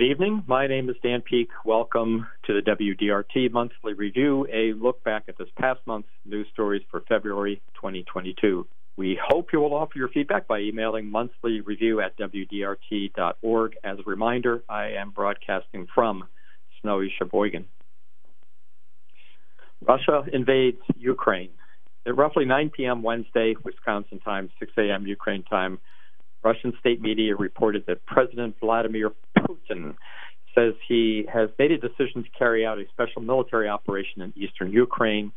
Good evening. My name is Dan Peek. Welcome to the WDRT Monthly Review, a look back at this past month's news stories for February 2022. We hope you will offer your feedback by emailing monthlyreview at WDRT.org. As a reminder, I am broadcasting from snowy Sheboygan. Russia invades Ukraine. At roughly 9 p.m. Wednesday, Wisconsin time, 6 a.m. Ukraine time, Russian state media reported that President Vladimir Putin says he has made a decision to carry out a special military operation in eastern Ukraine.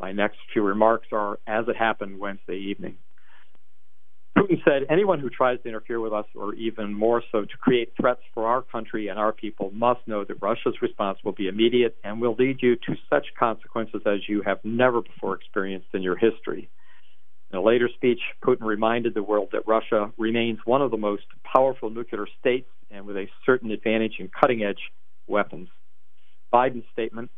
My next few remarks are as it happened Wednesday evening. Putin said anyone who tries to interfere with us, or even more so to create threats for our country and our people, must know that Russia's response will be immediate and will lead you to such consequences as you have never before experienced in your history. In a later speech, Putin reminded the world that Russia remains one of the most powerful nuclear states and with a certain advantage in cutting edge weapons. Biden's statement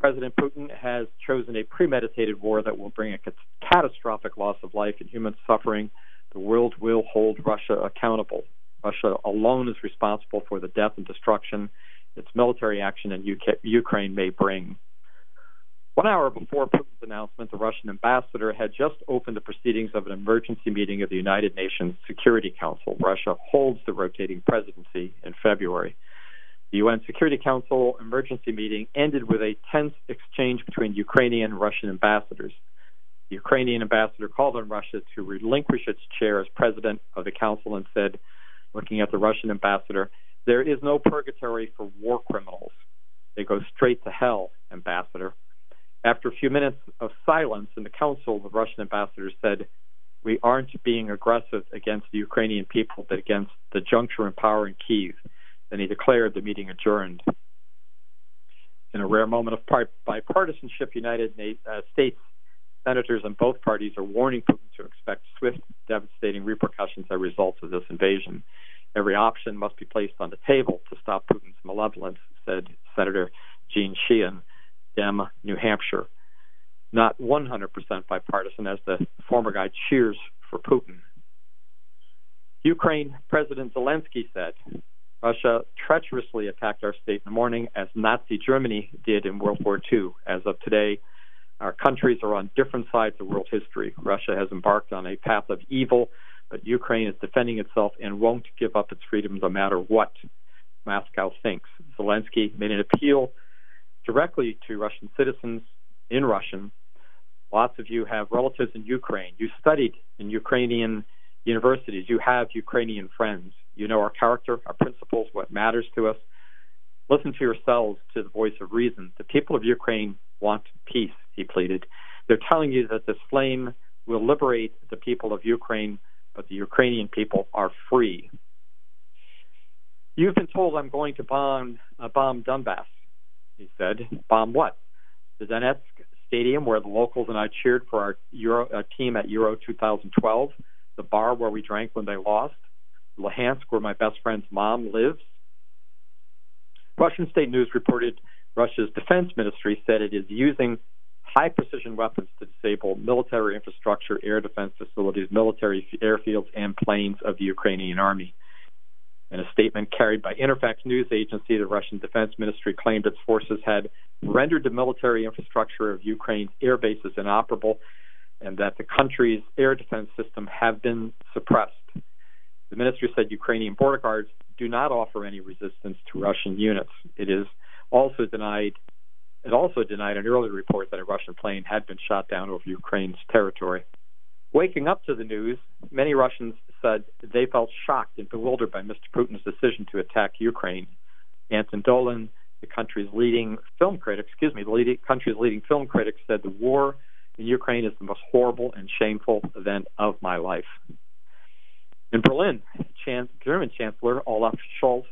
President Putin has chosen a premeditated war that will bring a catastrophic loss of life and human suffering. The world will hold Russia accountable. Russia alone is responsible for the death and destruction its military action in UK, Ukraine may bring. One hour before Putin's announcement, the Russian ambassador had just opened the proceedings of an emergency meeting of the United Nations Security Council. Russia holds the rotating presidency in February. The UN Security Council emergency meeting ended with a tense exchange between Ukrainian and Russian ambassadors. The Ukrainian ambassador called on Russia to relinquish its chair as president of the council and said, looking at the Russian ambassador, there is no purgatory for war criminals. They go straight to hell, ambassador. After a few minutes of silence in the council, the Russian ambassador said, We aren't being aggressive against the Ukrainian people, but against the juncture in power in Kiev. Then he declared the meeting adjourned. In a rare moment of bipartisanship, United uh, States senators on both parties are warning Putin to expect swift, devastating repercussions as a result of this invasion. Every option must be placed on the table to stop Putin's malevolence, said Senator Jeanne Shaheen Dem, New Hampshire. Not 100% bipartisan, as the former guy cheers for Putin. Ukraine President Zelensky said Russia treacherously attacked our state in the morning, as Nazi Germany did in World War II. As of today, our countries are on different sides of world history. Russia has embarked on a path of evil, but Ukraine is defending itself and won't give up its freedom no matter what Moscow thinks. Zelensky made an appeal directly to Russian citizens in Russian. Lots of you have relatives in Ukraine. You studied in Ukrainian universities. You have Ukrainian friends. You know our character, our principles, what matters to us. Listen to yourselves to the voice of reason. The people of Ukraine want peace, he pleaded. They're telling you that this flame will liberate the people of Ukraine, but the Ukrainian people are free. You've been told I'm going to bomb, uh, bomb Donbass he said. Bomb what? The Donetsk Stadium, where the locals and I cheered for our Euro uh, team at Euro 2012. The bar where we drank when they lost. Luhansk, where my best friend's mom lives. Russian state news reported Russia's defense ministry said it is using high precision weapons to disable military infrastructure, air defense facilities, military airfields, and planes of the Ukrainian army. In a statement carried by Interfax news agency, the Russian Defense Ministry claimed its forces had rendered the military infrastructure of Ukraine's air bases inoperable and that the country's air defense system have been suppressed. The ministry said Ukrainian border guards do not offer any resistance to Russian units. It is also denied it also denied an earlier report that a Russian plane had been shot down over Ukraine's territory. Waking up to the news, many Russians said they felt shocked and bewildered by Mr. Putin's decision to attack Ukraine. Anton Dolin, the country's leading film critic, excuse me, the leading, country's leading film critic, said the war in Ukraine is the most horrible and shameful event of my life. In Berlin, Chan- German Chancellor Olaf Scholz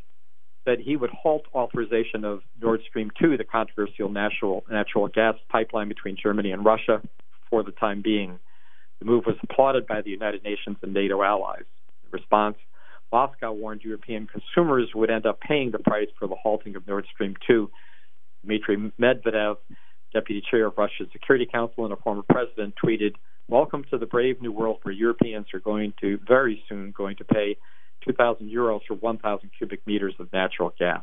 said he would halt authorization of Nord Stream 2, the controversial natural, natural gas pipeline between Germany and Russia, for the time being. The move was applauded by the United Nations and NATO allies. In response, Moscow warned European consumers would end up paying the price for the halting of Nord Stream 2. Dmitry Medvedev, deputy chair of Russia's Security Council and a former president, tweeted, "Welcome to the brave new world where Europeans are going to very soon going to pay 2,000 euros for 1,000 cubic meters of natural gas.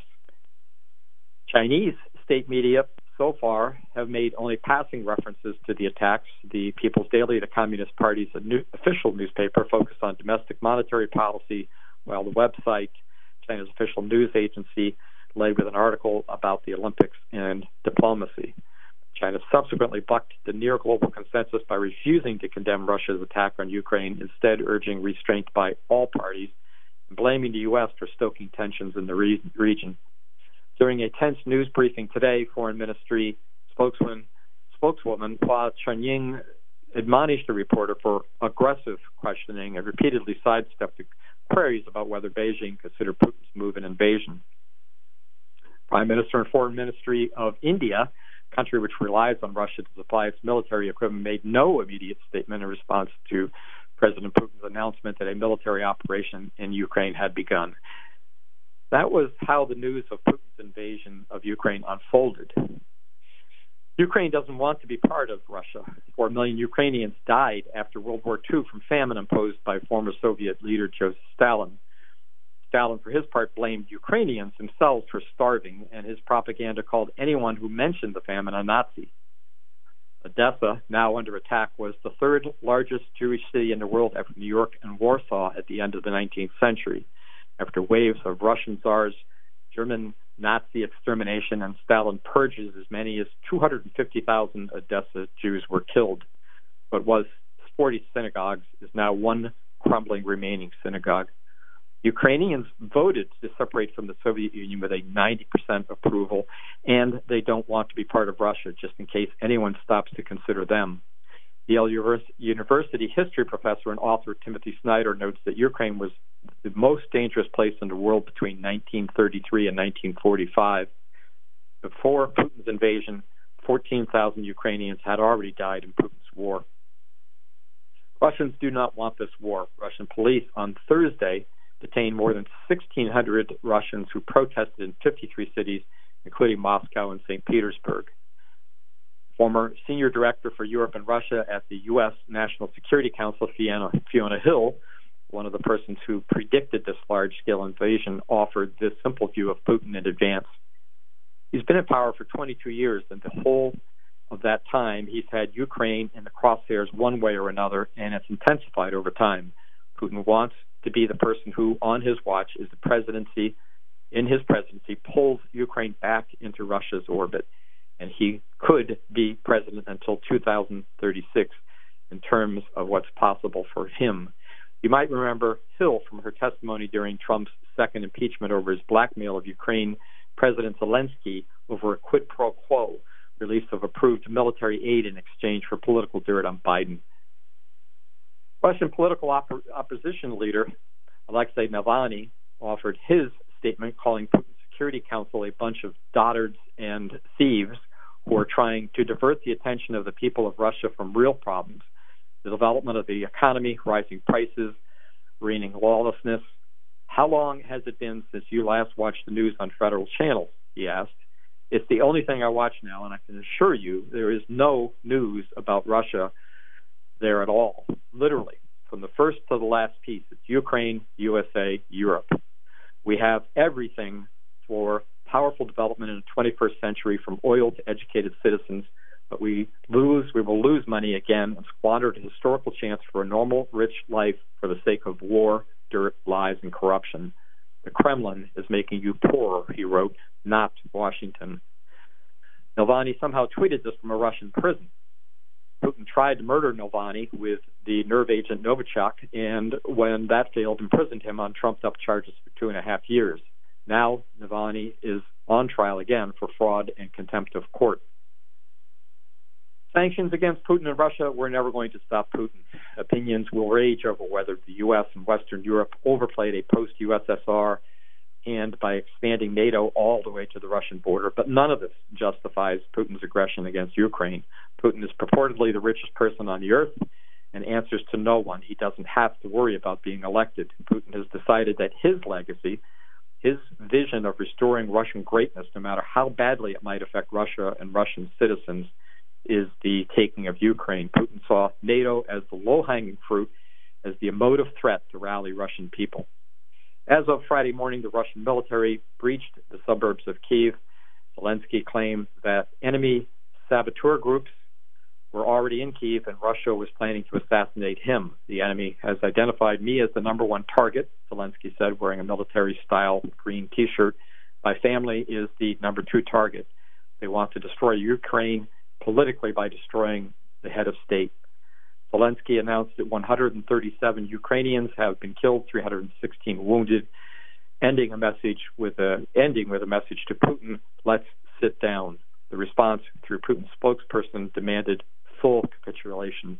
Chinese state media so far have made only passing references to the attacks. The People's Daily, the Communist Party's new, official newspaper, focused on domestic monetary policy, while the website, China's official news agency, led with an article about the Olympics and diplomacy. China subsequently bucked the near global consensus by refusing to condemn Russia's attack on Ukraine, instead urging restraint by all parties and blaming the U.S. for stoking tensions in the re- region. During a tense news briefing today, Foreign Ministry spokesman, spokeswoman Hua Chunying admonished the reporter for aggressive questioning and repeatedly sidestepped queries about whether Beijing considered Putin's move an invasion. Prime Minister and Foreign Ministry of India, a country which relies on Russia to supply its military equipment, made no immediate statement in response to President Putin's announcement that a military operation in Ukraine had begun. That was how the news of Putin's invasion of Ukraine unfolded. Ukraine doesn't want to be part of Russia. Four million Ukrainians died after World War II from famine imposed by former Soviet leader Joseph Stalin. Stalin, for his part, blamed Ukrainians themselves for starving, and his propaganda called anyone who mentioned the famine a Nazi. Odessa, now under attack, was the third largest Jewish city in the world after New York and Warsaw at the end of the 19th century after waves of Russian czars, German Nazi extermination, and Stalin purges, as many as 250,000 Odessa Jews were killed. What was 40 synagogues is now one crumbling remaining synagogue. Ukrainians voted to separate from the Soviet Union with a 90% approval, and they don't want to be part of Russia, just in case anyone stops to consider them. Yale University history professor and author Timothy Snyder notes that Ukraine was the most dangerous place in the world between 1933 and 1945. Before Putin's invasion, 14,000 Ukrainians had already died in Putin's war. Russians do not want this war. Russian police on Thursday detained more than 1,600 Russians who protested in 53 cities, including Moscow and St. Petersburg. Former senior director for Europe and Russia at the U.S. National Security Council, Fiona, Fiona Hill, one of the persons who predicted this large scale invasion, offered this simple view of Putin in advance. He's been in power for 22 years, and the whole of that time, he's had Ukraine in the crosshairs one way or another, and it's intensified over time. Putin wants to be the person who, on his watch, is the presidency, in his presidency, pulls Ukraine back into Russia's orbit. And he could be president until 2036 in terms of what's possible for him you might remember Hill from her testimony during Trump's second impeachment over his blackmail of Ukraine President Zelensky over a quid pro quo release of approved military aid in exchange for political dirt on Biden. Russian political op- opposition leader Alexei Navalny offered his statement calling Putin's Security Council a bunch of dotards and thieves are trying to divert the attention of the people of Russia from real problems the development of the economy, rising prices, reigning lawlessness. How long has it been since you last watched the news on federal channels? He asked. It's the only thing I watch now, and I can assure you there is no news about Russia there at all. Literally, from the first to the last piece, it's Ukraine, USA, Europe. We have everything for powerful development in the 21st century, from oil to educated citizens but we lose, we will lose money again and squander the historical chance for a normal, rich life for the sake of war, dirt, lies, and corruption. The Kremlin is making you poorer, he wrote, not Washington. Navalny somehow tweeted this from a Russian prison. Putin tried to murder Navalny with the nerve agent Novichok, and when that failed, imprisoned him on trumped up charges for two and a half years. Now Navalny is on trial again for fraud and contempt of court. Sanctions against Putin and Russia were never going to stop Putin. Opinions will rage over whether the U.S. and Western Europe overplayed a post USSR and by expanding NATO all the way to the Russian border, but none of this justifies Putin's aggression against Ukraine. Putin is purportedly the richest person on the earth and answers to no one. He doesn't have to worry about being elected. Putin has decided that his legacy, his vision of restoring Russian greatness, no matter how badly it might affect Russia and Russian citizens, is the taking of Ukraine. Putin saw NATO as the low hanging fruit, as the emotive threat to rally Russian people. As of Friday morning, the Russian military breached the suburbs of Kiev. Zelensky claimed that enemy saboteur groups were already in Kiev and Russia was planning to assassinate him. The enemy has identified me as the number one target, Zelensky said, wearing a military style green t shirt. My family is the number two target. They want to destroy Ukraine politically by destroying the head of state. Zelensky announced that 137 Ukrainians have been killed, 316 wounded, ending a message with a ending with a message to Putin, let's sit down. The response through Putin's spokesperson demanded full capitulation.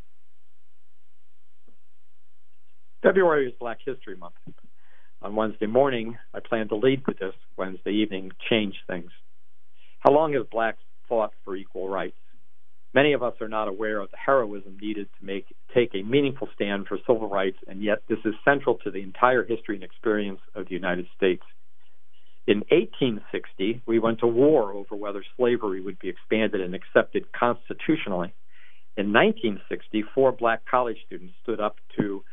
February is Black History Month. On Wednesday morning, I plan to lead with this. Wednesday evening, change things. How long has blacks fought for equal rights? Many of us are not aware of the heroism needed to make take a meaningful stand for civil rights, and yet this is central to the entire history and experience of the United States. In 1860, we went to war over whether slavery would be expanded and accepted constitutionally. In 1960, four black college students stood up to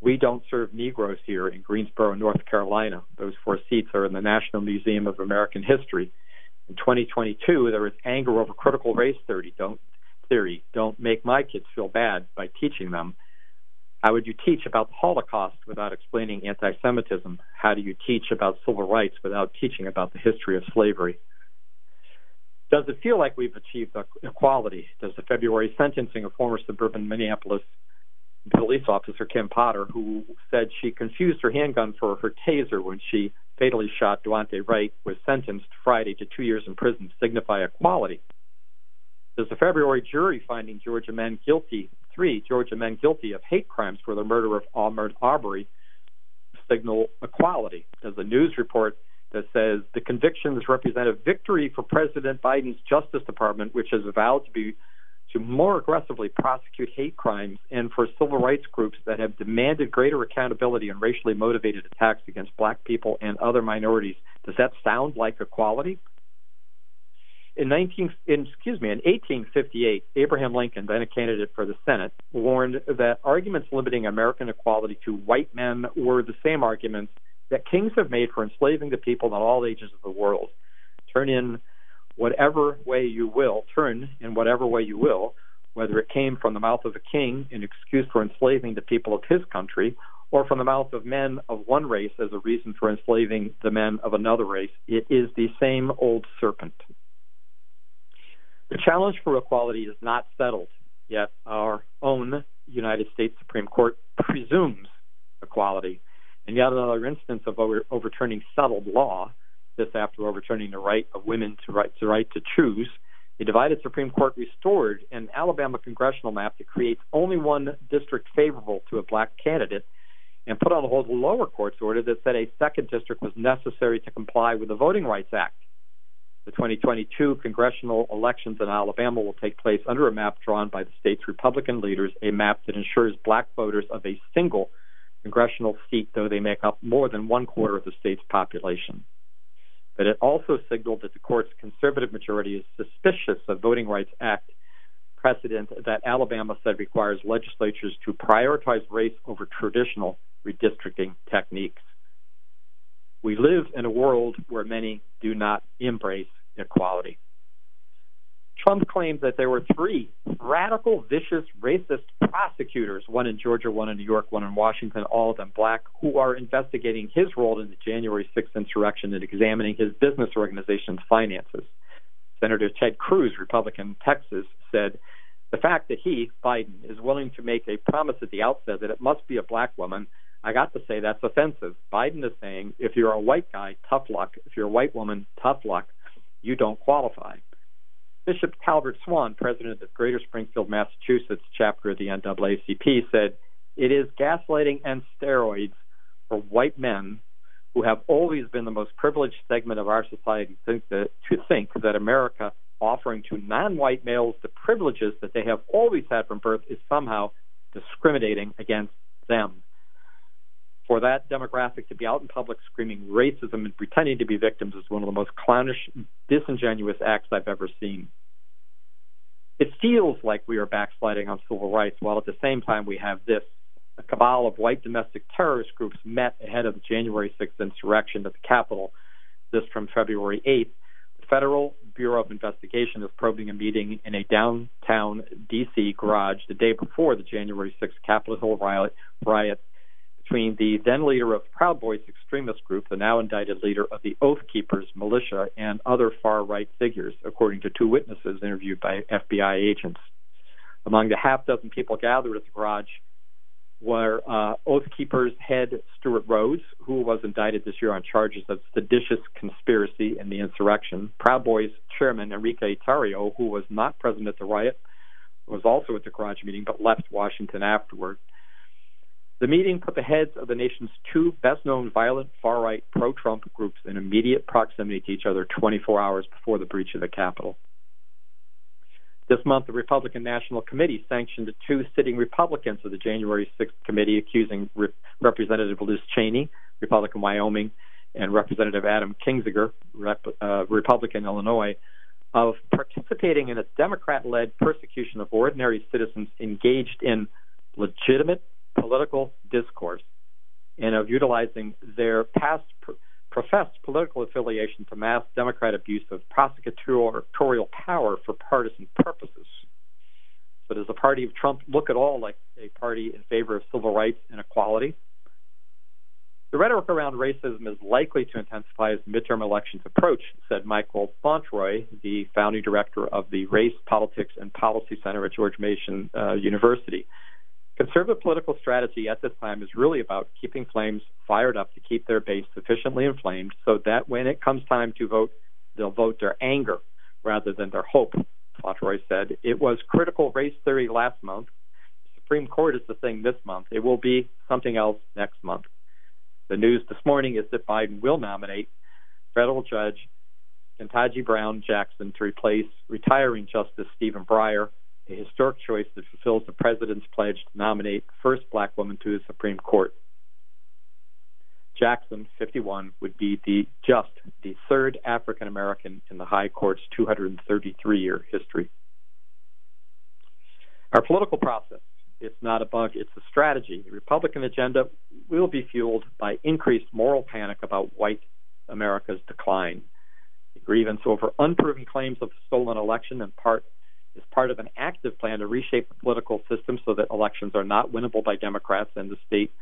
We Don't Serve Negroes Here in Greensboro, North Carolina. Those four seats are in the National Museum of American History. In 2022, there is anger over critical race theory. Don't theory. Don't make my kids feel bad by teaching them. How would you teach about the Holocaust without explaining anti Semitism? How do you teach about civil rights without teaching about the history of slavery? Does it feel like we've achieved equality? Does the February sentencing of former suburban Minneapolis police officer Kim Potter, who said she confused her handgun for her taser when she fatally shot Daunte Wright, was sentenced Friday to two years in prison, signify equality? Does the February jury finding Georgia men guilty, three Georgia men guilty of hate crimes for the murder of Ahmaud Arbery, signal equality? Does the news report that says the convictions represent a victory for President Biden's Justice Department, which has vowed to be to more aggressively prosecute hate crimes and for civil rights groups that have demanded greater accountability on racially motivated attacks against black people and other minorities. Does that sound like equality? In 19, in, excuse me, in 1858, Abraham Lincoln, then a candidate for the Senate, warned that arguments limiting American equality to white men were the same arguments that kings have made for enslaving the people in all ages of the world. Turn in whatever way you will, turn in whatever way you will, whether it came from the mouth of a king in excuse for enslaving the people of his country, or from the mouth of men of one race as a reason for enslaving the men of another race, it is the same old serpent. The challenge for equality is not settled, yet our own United States Supreme Court presumes equality. And yet another instance of over, overturning settled law, this after overturning the right of women to right to right to choose. The divided Supreme Court restored an Alabama congressional map that creates only one district favorable to a black candidate and put on hold a lower court's order that said a second district was necessary to comply with the Voting Rights Act. The 2022 congressional elections in Alabama will take place under a map drawn by the state's Republican leaders, a map that ensures black voters of a single congressional seat, though they make up more than one quarter of the state's population. But it also signaled that the court's conservative majority is suspicious of Voting Rights Act precedent that Alabama said requires legislatures to prioritize race over traditional redistricting techniques. We live in a world where many do not embrace equality. Trump claimed that there were three radical, vicious, racist prosecutors, one in Georgia, one in New York, one in Washington, all of them black, who are investigating his role in the January 6th insurrection and examining his business organization's finances. Senator Ted Cruz, Republican Texas, said the fact that he, Biden, is willing to make a promise at the outset that it must be a black woman I got to say that's offensive. Biden is saying if you're a white guy, tough luck. If you're a white woman, tough luck. You don't qualify. Bishop Talbert Swan, president of Greater Springfield, Massachusetts chapter of the NAACP, said it is gaslighting and steroids for white men who have always been the most privileged segment of our society think that, to think that America offering to non-white males the privileges that they have always had from birth is somehow discriminating against them for that demographic to be out in public screaming racism and pretending to be victims is one of the most clownish, disingenuous acts I've ever seen. It feels like we are backsliding on civil rights, while at the same time we have this a cabal of white domestic terrorist groups met ahead of the January 6th insurrection at the Capitol. This from February 8th. The Federal Bureau of Investigation is probing a meeting in a downtown D.C. garage the day before the January 6th Capitol Hill riot, riot between the then leader of Proud Boys extremist group, the now indicted leader of the Oath Keepers militia, and other far right figures, according to two witnesses interviewed by FBI agents. Among the half dozen people gathered at the garage were uh, Oath Keepers head Stewart Rhodes, who was indicted this year on charges of seditious conspiracy in the insurrection. Proud Boys chairman Enrique Tarrio, who was not present at the riot, was also at the garage meeting but left Washington afterward. The meeting put the heads of the nation's two best known violent far right pro Trump groups in immediate proximity to each other 24 hours before the breach of the Capitol. This month, the Republican National Committee sanctioned two sitting Republicans of the January 6th committee, accusing Re- Representative Liz Cheney, Republican Wyoming, and Representative Adam Kinzinger, Rep, uh, Republican Illinois, of participating in a Democrat led persecution of ordinary citizens engaged in legitimate political discourse and of utilizing their past pr- professed political affiliation to mass Democrat abuse of prosecutorial power for partisan purposes. So does the party of Trump look at all like a party in favor of civil rights and equality? The rhetoric around racism is likely to intensify as midterm elections approach, said Michael Fauntroy, the founding director of the Race, Politics, and Policy Center at George Mason uh, University. Conservative political strategy at this time is really about keeping flames fired up to keep their base sufficiently inflamed so that when it comes time to vote, they'll vote their anger rather than their hope. Fauntroy said it was critical race theory last month. The Supreme Court is the thing this month. It will be something else next month. The news this morning is that Biden will nominate federal judge Ketanji Brown Jackson to replace retiring Justice Stephen Breyer a historic choice that fulfills the president's pledge to nominate the first black woman to the Supreme Court. Jackson, 51, would be the just the third African American in the High Court's 233 year history. Our political process, it's not a bug, it's a strategy. The Republican agenda will be fueled by increased moral panic about white America's decline. The grievance over unproven claims of stolen election, in part is part of an active plan to reshape the political system so that elections are not winnable by Democrats and the state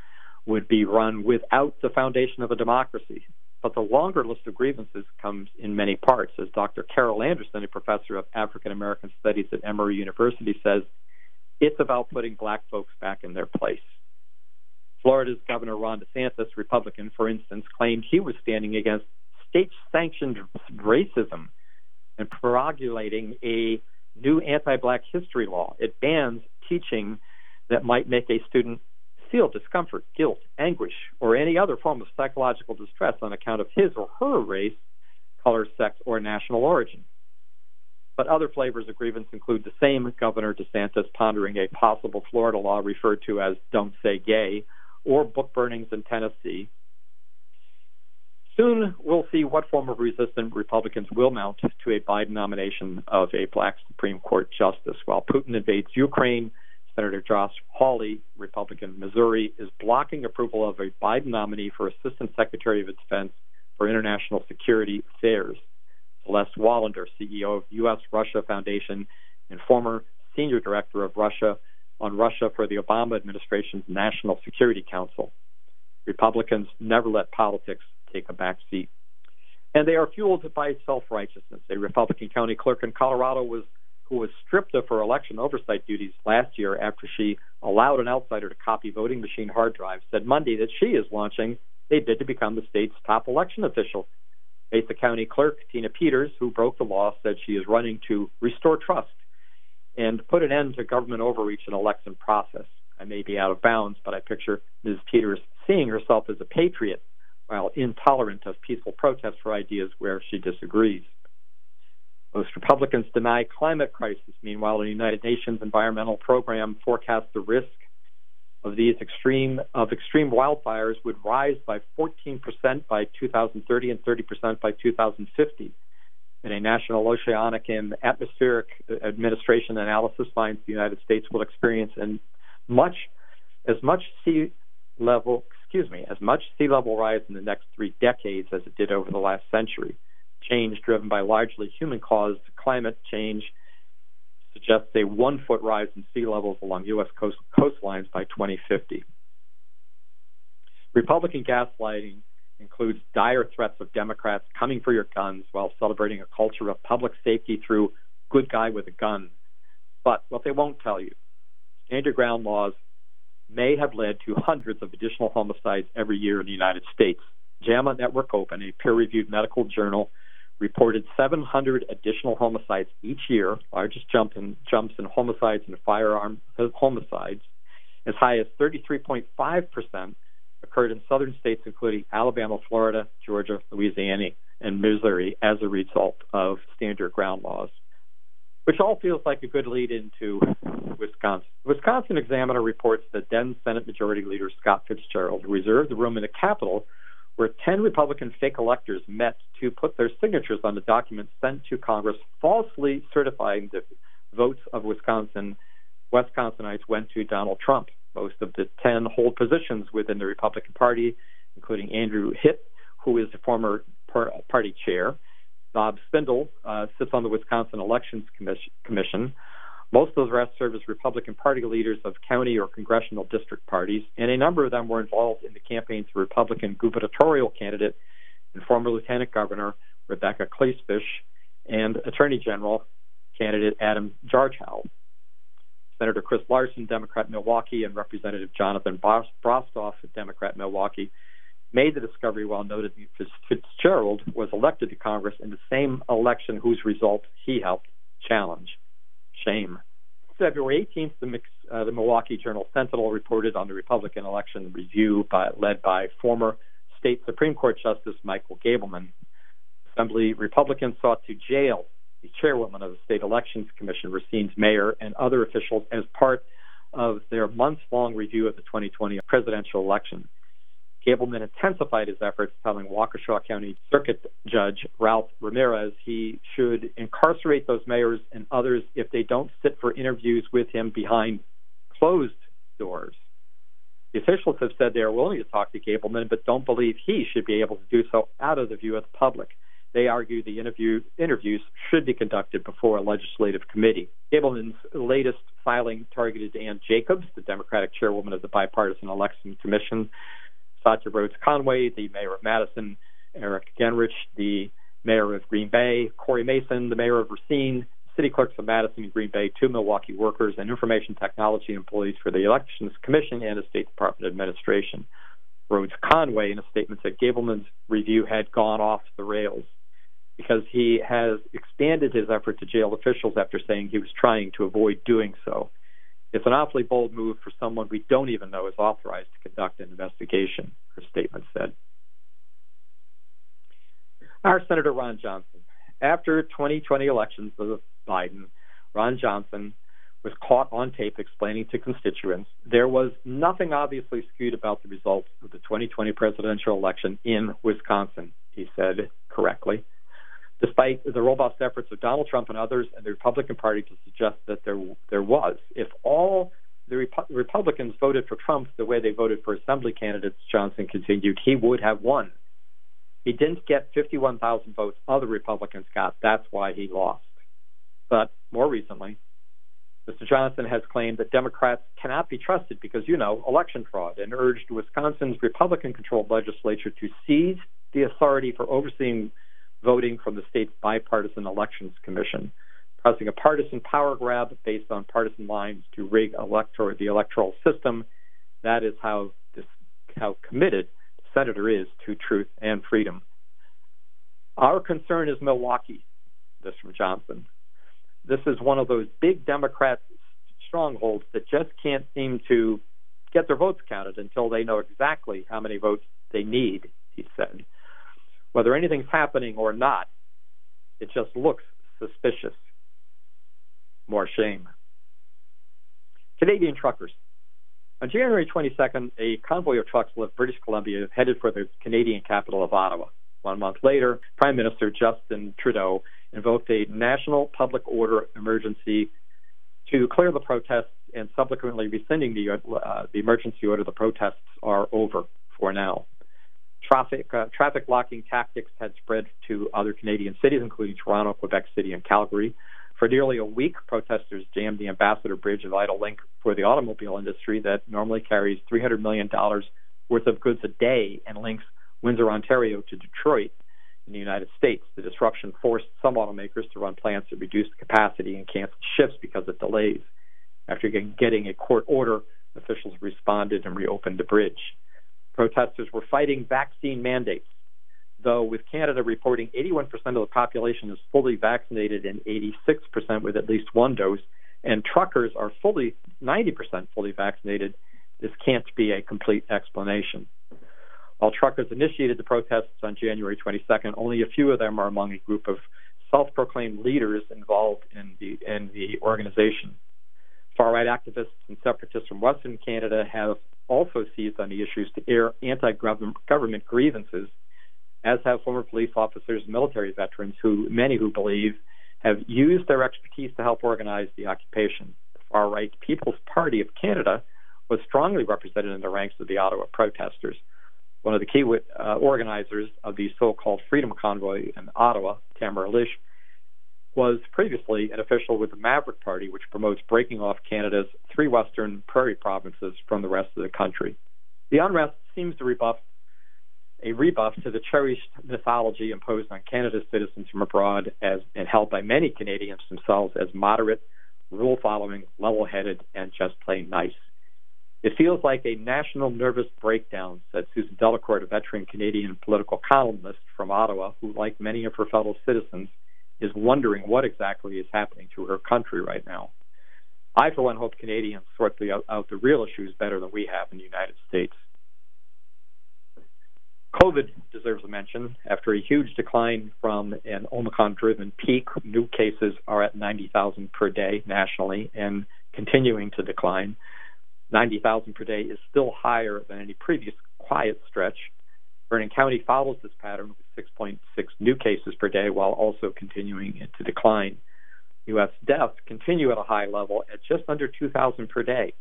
would be run without the foundation of a democracy. But the longer list of grievances comes in many parts. As Dr. Carol Anderson, a professor of African American Studies at Emory University, says, it's about putting black folks back in their place. Florida's Governor Ron DeSantis, Republican, for instance, claimed he was standing against state sanctioned racism and promulgating a new anti black history law. It bans teaching that might make a student feel discomfort, guilt, anguish, or any other form of psychological distress on account of his or her race, color, sex, or national origin. But other flavors of grievance include the same Governor DeSantis pondering a possible Florida law referred to as Don't Say Gay, or book burnings in Tennessee, Soon we'll see what form of resistance Republicans will mount to a Biden nomination of a black Supreme Court justice. While Putin invades Ukraine, Senator Josh Hawley, Republican Missouri, is blocking approval of a Biden nominee for Assistant Secretary of Defense for International Security Affairs. Celeste Wallander, CEO of U.S. Russia Foundation and former senior director of Russia on Russia for the Obama administration's National Security Council. Republicans never let politics take a back seat. And they are fueled by self righteousness. A Republican county clerk in Colorado was who was stripped of her election oversight duties last year after she allowed an outsider to copy voting machine hard drives, said Monday that she is launching a bid to become the state's top election official. Mesa County Clerk Tina Peters, who broke the law, said she is running to restore trust and put an end to government overreach in election process. I may be out of bounds, but I picture Ms. Peters seeing herself as a patriot while intolerant of peaceful protest for ideas where she disagrees. Most Republicans deny climate crisis. Meanwhile, the United Nations Environmental Program forecasts the risk of these extreme of extreme wildfires would rise by 14% by 2030 and 30% by 2050. And a National Oceanic and Atmospheric Administration analysis finds the United States will experience a much as much sea level, excuse me, as much sea level rise in the next three decades as it did over the last century. Change driven by largely human caused climate change suggests a one foot rise in sea levels along U.S. Coast, coastlines by 2050. Republican gaslighting includes dire threats of Democrats coming for your guns while celebrating a culture of public safety through good guy with a gun. But what they won't tell you, stand your ground laws may have led to hundreds of additional homicides every year in the United States. JAMA Network Open, a peer reviewed medical journal, reported 700 additional homicides each year, largest jump in, jumps in homicides and firearm homicides, as high as 33.5 percent occurred in southern states including Alabama, Florida, Georgia, Louisiana, and Missouri as a result of stand your ground laws, which all feels like a good lead into Wisconsin. Wisconsin Examiner reports that then Senate Majority Leader Scott Fitzgerald reserved the room in the Capitol where 10 Republican fake electors met to put their signatures on the document sent to Congress, falsely certifying the votes of Wisconsin Wisconsinites went to Donald Trump. Most of the 10 hold positions within the Republican Party, including Andrew Hitt, who is the former party chair. Bob Spindel uh, sits on the Wisconsin Elections Commission. Most of those rest serve as Republican Party leaders of county or congressional district parties, and a number of them were involved in the campaigns of Republican gubernatorial candidate and former Lieutenant Governor Rebecca Kleefisch and Attorney General candidate Adam Jarchow. Senator Chris Larson, Democrat Milwaukee, and Representative Jonathan Brostoff, Democrat Milwaukee, made the discovery while that Fitzgerald was elected to Congress in the same election whose results he helped challenge. Shame. February 18th, the, uh, the Milwaukee Journal Sentinel reported on the Republican election review by, led by former state Supreme Court Justice Michael Gableman. Assembly Republicans sought to jail the chairwoman of the State Elections Commission, Racine's mayor, and other officials as part of their months long review of the 2020 presidential election. Gableman intensified his efforts, telling Waukesha County Circuit Judge Ralph Ramirez he should incarcerate those mayors and others if they don't sit for interviews with him behind closed doors. The officials have said they are willing to talk to Gableman, but don't believe he should be able to do so out of the view of the public. They argue the interview, interviews should be conducted before a legislative committee. Gableman's latest filing targeted Ann Jacobs, the Democratic chairwoman of the Bipartisan Election Commission, Satya Rhodes Conway, the mayor of Madison, Eric Genrich, the mayor of Green Bay, Cory Mason, the mayor of Racine, city clerks of Madison and Green Bay, two Milwaukee workers, and information technology employees for the Elections Commission and the State Department Administration. Rhodes Conway, in a statement, said Gableman's review had gone off the rails because he has expanded his effort to jail officials after saying he was trying to avoid doing so. It's an awfully bold move for someone we don't even know is authorized to conduct an investigation, her statement said. Our Senator Ron Johnson. After 2020 elections of Biden, Ron Johnson was caught on tape explaining to constituents there was nothing obviously skewed about the results of the 2020 presidential election in Wisconsin, he said correctly despite the robust efforts of Donald Trump and others and the Republican Party to suggest that there there was. If all the Repu- Republicans voted for Trump the way they voted for assembly candidates, Johnson continued, he would have won. He didn't get 51,000 votes other Republicans got. That's why he lost. But more recently, Mr. Johnson has claimed that Democrats cannot be trusted because, you know, election fraud and urged Wisconsin's Republican controlled legislature to seize the authority for overseeing voting from the state's bipartisan elections commission, causing a partisan power grab based on partisan lines to rig elector- the electoral system. That is how this, how committed the senator is to truth and freedom. Our concern is Milwaukee. This from Johnson. This is one of those big Democrat strongholds that just can't seem to get their votes counted until they know exactly how many votes they need, he said. Whether anything's happening or not, it just looks suspicious. More shame. Canadian truckers. On January 22nd, a convoy of trucks left British Columbia headed for the Canadian capital of Ottawa. One month later, Prime Minister Justin Trudeau invoked a national public order emergency to clear the protests and subsequently rescinding the, uh, the emergency order, the protests are over for now. Traffic, uh, traffic blocking tactics had spread to other Canadian cities, including Toronto, Quebec City, and Calgary. For nearly a week, protesters jammed the Ambassador Bridge, a vital link for the automobile industry that normally carries $300 million worth of goods a day and links Windsor, Ontario to Detroit in the United States. The disruption forced some automakers to run plants that reduced capacity and cancel shifts because of delays. After getting a court order, officials responded and reopened the bridge. Protesters were fighting vaccine mandates, though with Canada reporting 81% of the population is fully vaccinated and 86% with at least one dose, and truckers are fully 90% fully vaccinated, this can't be a complete explanation. While truckers initiated the protests on January 22nd, only a few of them are among a group of self-proclaimed leaders involved in the in the organization. Far-right activists and separatists from Western Canada have also seized on the issues to air anti-government grievances, as have former police officers and military veterans who many who believe have used their expertise to help organize the occupation. The far-right People's Party of Canada was strongly represented in the ranks of the Ottawa protesters. One of the key uh, organizers of the so-called Freedom Convoy in Ottawa, Tamara Lich, was previously an official with the Maverick Party, which promotes breaking off Canada's three western prairie provinces from the rest of the country. The unrest seems to rebuff a rebuff to the cherished mythology imposed on Canada's citizens from abroad as and held by many Canadians themselves as moderate, rule following, level headed, and just plain nice. It feels like a national nervous breakdown, said Susan Delacourt, a veteran Canadian political columnist from Ottawa, who, like many of her fellow citizens, is wondering what exactly is happening to her country right now. I, for one, hope Canadians sort the, out the real issues better than we have in the United States. COVID deserves a mention. After a huge decline from an Omicron driven peak, new cases are at 90,000 per day nationally and continuing to decline. 90,000 per day is still higher than any previous quiet stretch. Vernon County follows this pattern with 6.6 new cases per day while also continuing to decline. U.S. deaths continue at a high level at just under 2,000 per day.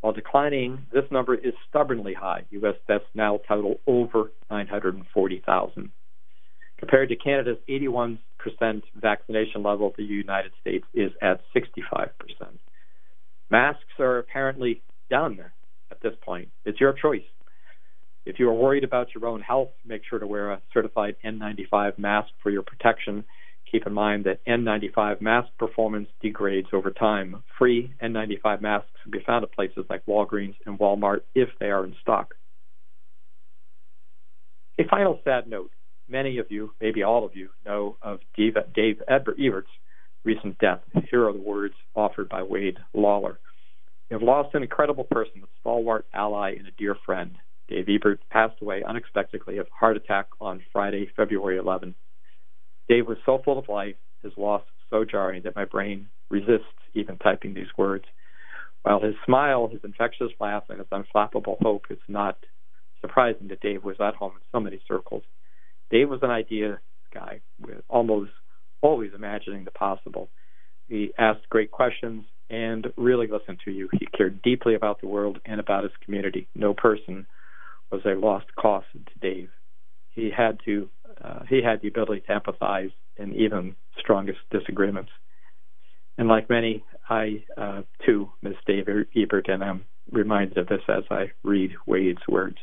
While declining, this number is stubbornly high. U.S. deaths now total over 940,000. Compared to Canada's 81% vaccination level, the United States is at 65%. Masks are apparently done at this point. It's your choice. If you are worried about your own health, make sure to wear a certified N95 mask for your protection. Keep in mind that N95 mask performance degrades over time. Free N95 masks can be found at places like Walgreens and Walmart if they are in stock. A final sad note. Many of you, maybe all of you, know of Dave, Dave Ebert's recent death. Here are the words offered by Wade Lawler. We have lost an incredible person, a stalwart ally, and a dear friend. Dave Ebert passed away unexpectedly of heart attack on Friday, February 11. Dave was so full of life, his loss so jarring that my brain resists even typing these words. While his smile, his infectious laugh, and his unflappable hope, it's not surprising that Dave was at home in so many circles. Dave was an idea guy, with almost always imagining the possible. He asked great questions, and really listened to you. He cared deeply about the world and about his community. No person was a lost cause to Dave. He had to uh, he had the ability to empathize in even strongest disagreements. And like many, I uh, too miss Dave Ebert, and I'm reminded of this as I read Wade's words.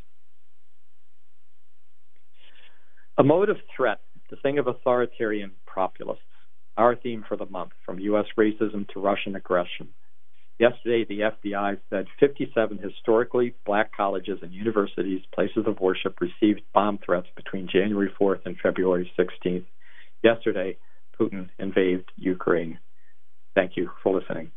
A mode of threat, the thing of authoritarian populists our theme for the month, from U.S. racism to Russian aggression. Yesterday, the FBI said 57 historically black colleges and universities, places of worship, received bomb threats between January 4th and February 16th. Yesterday, Putin invaded Ukraine. Thank you for listening.